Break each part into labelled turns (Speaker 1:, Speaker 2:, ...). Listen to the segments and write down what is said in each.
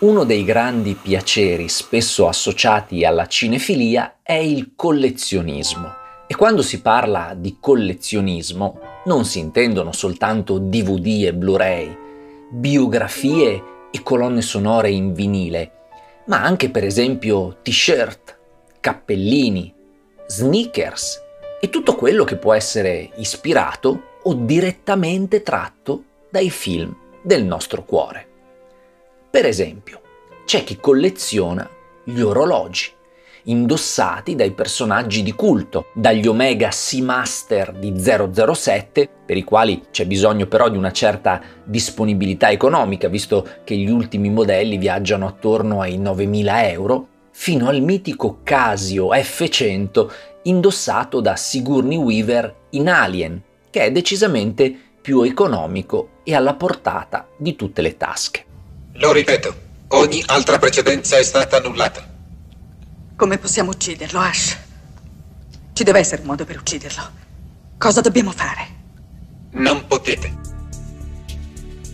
Speaker 1: Uno dei grandi piaceri spesso associati alla cinefilia è il collezionismo. E quando si parla di collezionismo non si intendono soltanto DVD e Blu-ray, biografie e colonne sonore in vinile, ma anche per esempio t-shirt, cappellini, sneakers e tutto quello che può essere ispirato o direttamente tratto dai film del nostro cuore. Per esempio, c'è chi colleziona gli orologi, indossati dai personaggi di culto, dagli Omega Seamaster di 007, per i quali c'è bisogno però di una certa disponibilità economica, visto che gli ultimi modelli viaggiano attorno ai 9.000 euro, fino al mitico Casio F100 indossato da Sigourney Weaver in Alien, che è decisamente più economico e alla portata di tutte le tasche.
Speaker 2: Lo ripeto, ogni altra precedenza è stata annullata.
Speaker 3: Come possiamo ucciderlo, Ash? Ci deve essere un modo per ucciderlo. Cosa dobbiamo fare?
Speaker 2: Non potete.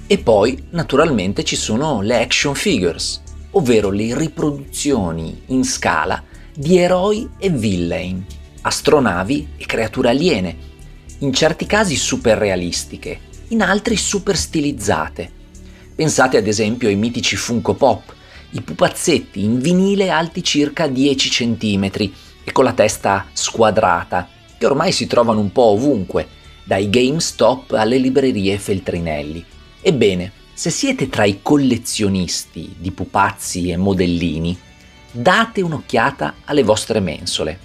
Speaker 1: E poi, naturalmente, ci sono le action figures, ovvero le riproduzioni in scala di eroi e villain, astronavi e creature aliene, in certi casi super realistiche, in altri super stilizzate, Pensate ad esempio ai mitici Funko Pop, i pupazzetti in vinile alti circa 10 cm e con la testa squadrata, che ormai si trovano un po' ovunque, dai GameStop alle librerie Feltrinelli. Ebbene, se siete tra i collezionisti di pupazzi e modellini, date un'occhiata alle vostre mensole.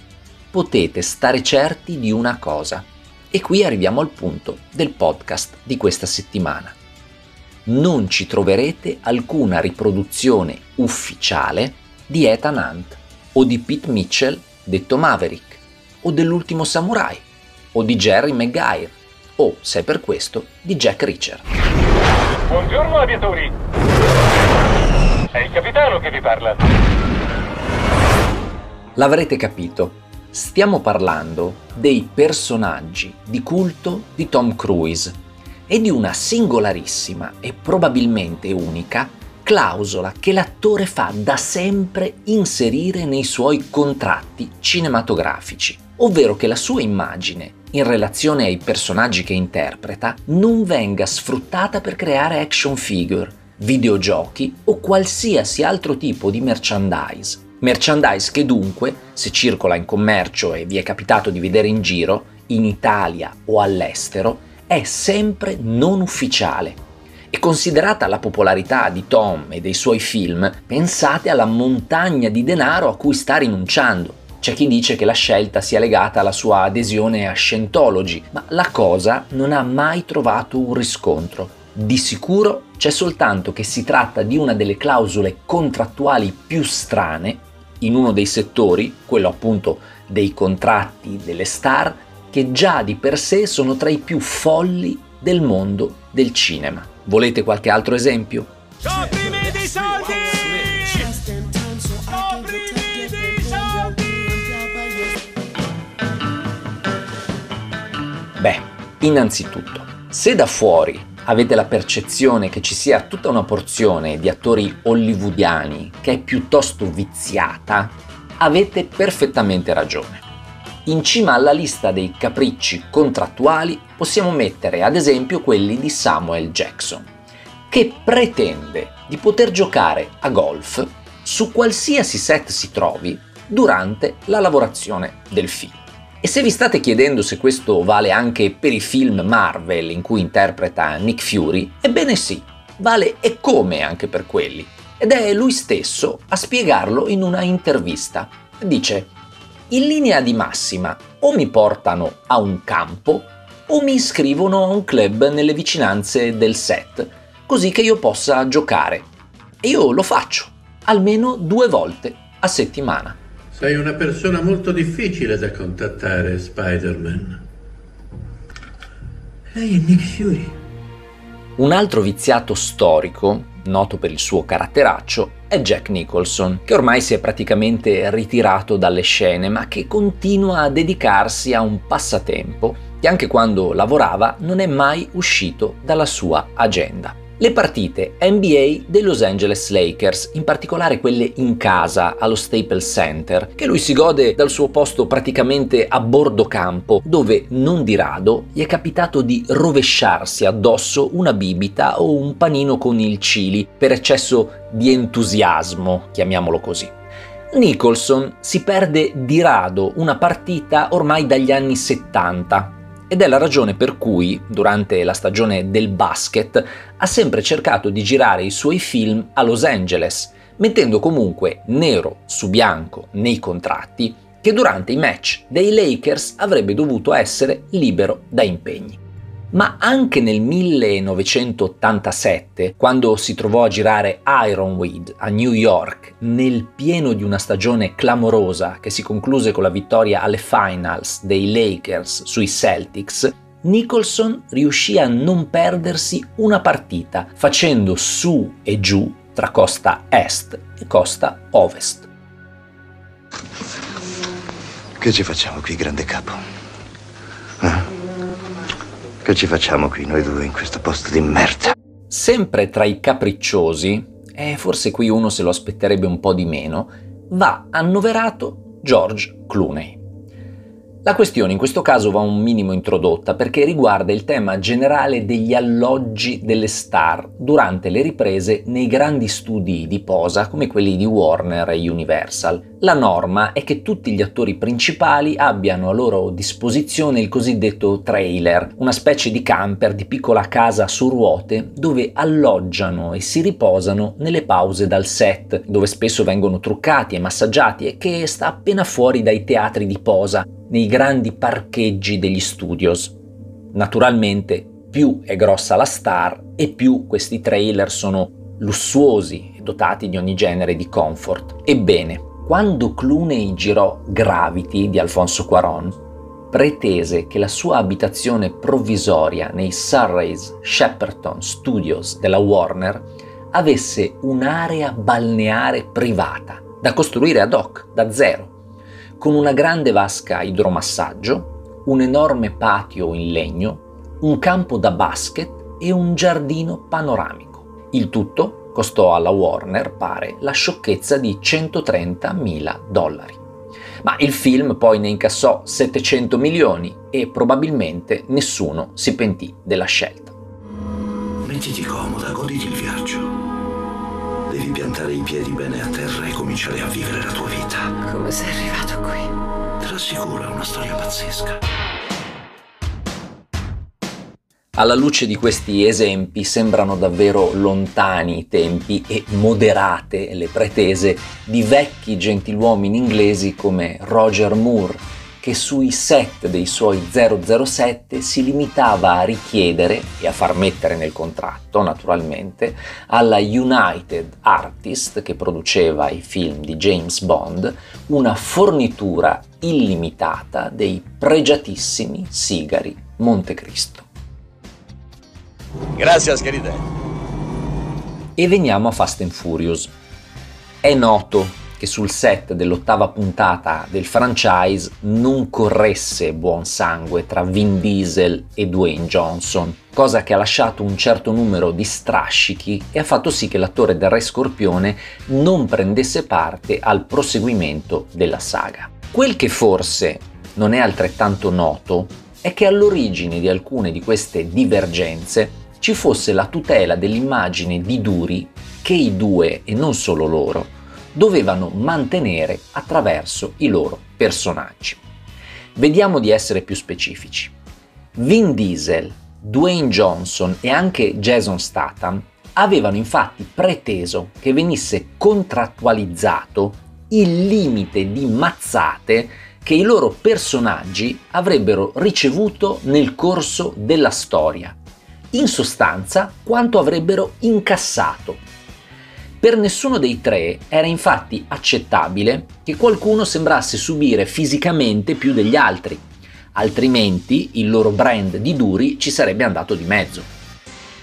Speaker 1: Potete stare certi di una cosa. E qui arriviamo al punto del podcast di questa settimana non ci troverete alcuna riproduzione ufficiale di Ethan Hunt o di Pete Mitchell, detto Maverick, o dell'ultimo samurai, o di Jerry Maguire, o, se è per questo, di Jack Reacher.
Speaker 4: Buongiorno aviatori! È il capitano che vi parla.
Speaker 1: L'avrete capito, stiamo parlando dei personaggi di culto di Tom Cruise e di una singolarissima e probabilmente unica clausola che l'attore fa da sempre inserire nei suoi contratti cinematografici, ovvero che la sua immagine in relazione ai personaggi che interpreta non venga sfruttata per creare action figure, videogiochi o qualsiasi altro tipo di merchandise. Merchandise che dunque, se circola in commercio e vi è capitato di vedere in giro, in Italia o all'estero, è sempre non ufficiale. E considerata la popolarità di Tom e dei suoi film, pensate alla montagna di denaro a cui sta rinunciando. C'è chi dice che la scelta sia legata alla sua adesione a Scientology, ma la cosa non ha mai trovato un riscontro. Di sicuro c'è soltanto che si tratta di una delle clausole contrattuali più strane in uno dei settori, quello appunto dei contratti delle star, che già di per sé sono tra i più folli del mondo del cinema. Volete qualche altro esempio?
Speaker 4: Soprimi dei soldi! Soprimi dei soldi!
Speaker 1: Beh, innanzitutto, se da fuori avete la percezione che ci sia tutta una porzione di attori hollywoodiani che è piuttosto viziata, avete perfettamente ragione. In cima alla lista dei capricci contrattuali possiamo mettere ad esempio quelli di Samuel Jackson, che pretende di poter giocare a golf su qualsiasi set si trovi durante la lavorazione del film. E se vi state chiedendo se questo vale anche per i film Marvel in cui interpreta Nick Fury, ebbene sì, vale e come anche per quelli. Ed è lui stesso a spiegarlo in una intervista. Dice, in linea di massima o mi portano a un campo o mi iscrivono a un club nelle vicinanze del set, così che io possa giocare. E io lo faccio, almeno due volte a settimana.
Speaker 5: Sei una persona molto difficile da contattare, Spider-Man.
Speaker 6: Lei è Nick Fury.
Speaker 1: Un altro viziato storico, noto per il suo caratteraccio, è Jack Nicholson, che ormai si è praticamente ritirato dalle scene, ma che continua a dedicarsi a un passatempo che anche quando lavorava non è mai uscito dalla sua agenda le partite NBA dei Los Angeles Lakers, in particolare quelle in casa allo Staples Center, che lui si gode dal suo posto praticamente a bordo campo, dove non di rado gli è capitato di rovesciarsi addosso una bibita o un panino con il chili per eccesso di entusiasmo, chiamiamolo così. Nicholson si perde di rado una partita ormai dagli anni 70 ed è la ragione per cui, durante la stagione del basket, ha sempre cercato di girare i suoi film a Los Angeles, mettendo comunque nero su bianco nei contratti che durante i match dei Lakers avrebbe dovuto essere libero da impegni ma anche nel 1987, quando si trovò a girare Ironweed a New York, nel pieno di una stagione clamorosa che si concluse con la vittoria alle finals dei Lakers sui Celtics, Nicholson riuscì a non perdersi una partita, facendo su e giù tra costa est e costa ovest.
Speaker 7: Che ci facciamo qui, grande capo? Che ci facciamo qui noi due in questo posto di merda?
Speaker 1: Sempre tra i capricciosi, e forse qui uno se lo aspetterebbe un po' di meno, va annoverato George Clooney. La questione in questo caso va un minimo introdotta perché riguarda il tema generale degli alloggi delle star durante le riprese nei grandi studi di posa come quelli di Warner e Universal. La norma è che tutti gli attori principali abbiano a loro disposizione il cosiddetto trailer, una specie di camper di piccola casa su ruote dove alloggiano e si riposano nelle pause dal set, dove spesso vengono truccati e massaggiati e che sta appena fuori dai teatri di posa nei grandi parcheggi degli studios. Naturalmente più è grossa la star e più questi trailer sono lussuosi e dotati di ogni genere di comfort. Ebbene, quando Clooney girò Gravity di Alfonso Cuaron, pretese che la sua abitazione provvisoria nei Surrey's Shepperton Studios della Warner avesse un'area balneare privata da costruire ad hoc, da zero con una grande vasca idromassaggio, un enorme patio in legno, un campo da basket e un giardino panoramico. Il tutto costò alla Warner, pare, la sciocchezza di 130.000 dollari. Ma il film poi ne incassò 700 milioni e probabilmente nessuno si pentì della scelta.
Speaker 8: Mettiti comoda, goditi il viaggio. Devi piantare i piedi bene a terra e cominciare a vivere la tua vita.
Speaker 3: Come sei arrivato qui?
Speaker 8: Te l'assicuro, è una storia pazzesca.
Speaker 1: Alla luce di questi esempi sembrano davvero lontani i tempi e moderate le pretese di vecchi gentiluomini inglesi come Roger Moore, che sui set dei suoi 007 si limitava a richiedere e a far mettere nel contratto, naturalmente, alla United Artist che produceva i film di James Bond una fornitura illimitata dei pregiatissimi sigari Montecristo.
Speaker 9: Grazie, querida.
Speaker 1: E veniamo a Fast and Furious. È noto che sul set dell'ottava puntata del franchise non corresse buon sangue tra Vin Diesel e Dwayne Johnson, cosa che ha lasciato un certo numero di strascichi e ha fatto sì che l'attore del Re Scorpione non prendesse parte al proseguimento della saga. Quel che forse non è altrettanto noto è che all'origine di alcune di queste divergenze ci fosse la tutela dell'immagine di Duri che i due, e non solo loro, dovevano mantenere attraverso i loro personaggi. Vediamo di essere più specifici. Vin Diesel, Dwayne Johnson e anche Jason Statham avevano infatti preteso che venisse contrattualizzato il limite di mazzate che i loro personaggi avrebbero ricevuto nel corso della storia. In sostanza, quanto avrebbero incassato Per nessuno dei tre era infatti accettabile che qualcuno sembrasse subire fisicamente più degli altri, altrimenti il loro brand di duri ci sarebbe andato di mezzo.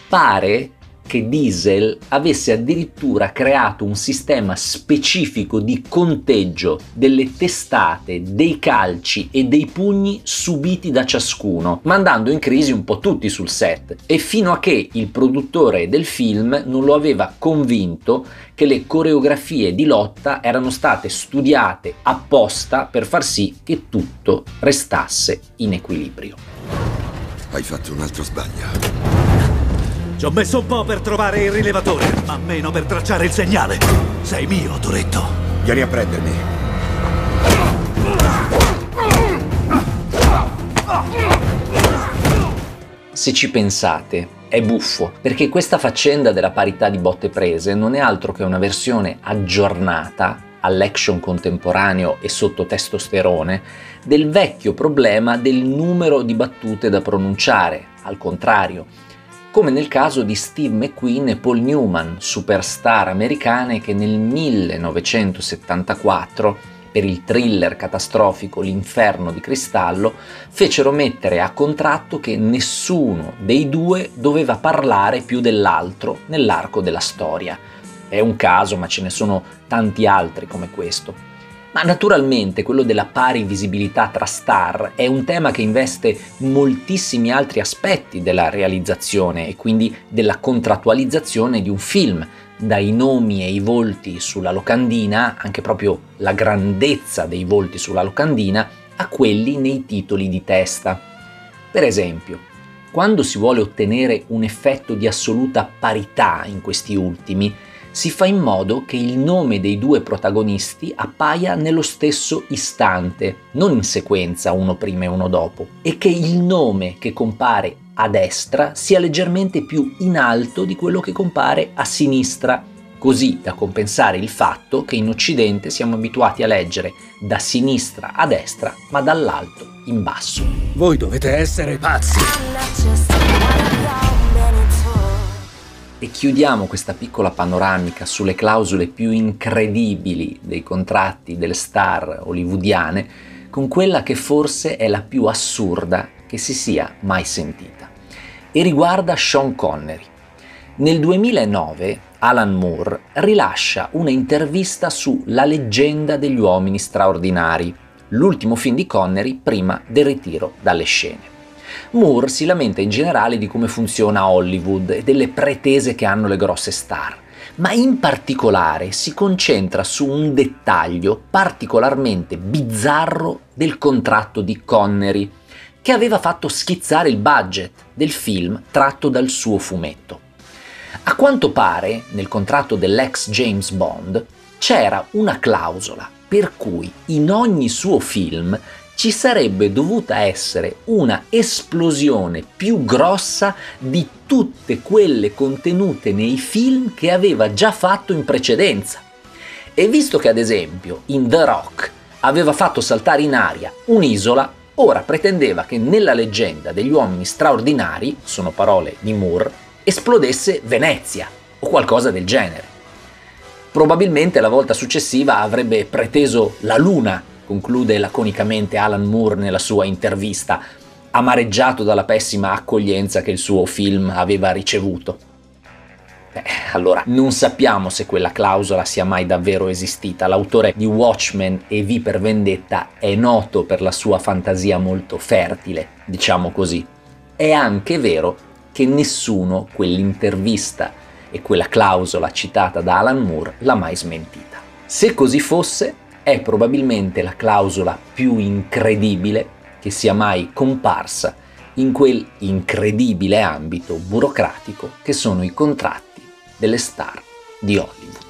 Speaker 1: Pare che Diesel avesse addirittura creato un sistema specifico di conteggio delle testate, dei calci e dei pugni subiti da ciascuno, mandando in crisi un po' tutti sul set, e fino a che il produttore del film non lo aveva convinto che le coreografie di lotta erano state studiate apposta per far sì che tutto restasse in equilibrio.
Speaker 6: Hai fatto un altro sbaglio.
Speaker 9: Ci ho messo un po' per trovare il rilevatore, ma meno per tracciare il segnale. Sei mio, Toretto.
Speaker 6: Vieni a prendermi.
Speaker 1: Se ci pensate, è buffo, perché questa faccenda della parità di botte prese non è altro che una versione aggiornata all'action contemporaneo e sotto testosterone del vecchio problema del numero di battute da pronunciare. Al contrario, come nel caso di Steve McQueen e Paul Newman, superstar americane che nel 1974 per il thriller catastrofico L'inferno di cristallo, fecero mettere a contratto che nessuno dei due doveva parlare più dell'altro nell'arco della storia. È un caso, ma ce ne sono tanti altri come questo. Ma naturalmente quello della pari visibilità tra star è un tema che investe moltissimi altri aspetti della realizzazione e quindi della contrattualizzazione di un film, dai nomi e i volti sulla locandina, anche proprio la grandezza dei volti sulla locandina, a quelli nei titoli di testa. Per esempio, quando si vuole ottenere un effetto di assoluta parità in questi ultimi, si fa in modo che il nome dei due protagonisti appaia nello stesso istante, non in sequenza uno prima e uno dopo, e che il nome che compare a destra sia leggermente più in alto di quello che compare a sinistra, così da compensare il fatto che in Occidente siamo abituati a leggere da sinistra a destra, ma dall'alto in basso.
Speaker 9: Voi dovete essere pazzi.
Speaker 1: E chiudiamo questa piccola panoramica sulle clausole più incredibili dei contratti delle star hollywoodiane con quella che forse è la più assurda che si sia mai sentita. E riguarda Sean Connery. Nel 2009 Alan Moore rilascia una intervista su La leggenda degli uomini straordinari, l'ultimo film di Connery prima del ritiro dalle scene. Moore si lamenta in generale di come funziona Hollywood e delle pretese che hanno le grosse star, ma in particolare si concentra su un dettaglio particolarmente bizzarro del contratto di Connery, che aveva fatto schizzare il budget del film tratto dal suo fumetto. A quanto pare, nel contratto dell'ex James Bond, c'era una clausola per cui in ogni suo film ci sarebbe dovuta essere una esplosione più grossa di tutte quelle contenute nei film che aveva già fatto in precedenza. E visto che ad esempio in The Rock aveva fatto saltare in aria un'isola, ora pretendeva che nella leggenda degli uomini straordinari, sono parole di Moore, esplodesse Venezia o qualcosa del genere. Probabilmente la volta successiva avrebbe preteso la luna conclude laconicamente Alan Moore nella sua intervista, amareggiato dalla pessima accoglienza che il suo film aveva ricevuto. Beh, allora, non sappiamo se quella clausola sia mai davvero esistita. L'autore di Watchmen e V per Vendetta è noto per la sua fantasia molto fertile, diciamo così. È anche vero che nessuno quell'intervista e quella clausola citata da Alan Moore l'ha mai smentita. Se così fosse, è probabilmente la clausola più incredibile che sia mai comparsa in quel incredibile ambito burocratico che sono i contratti delle star di Hollywood.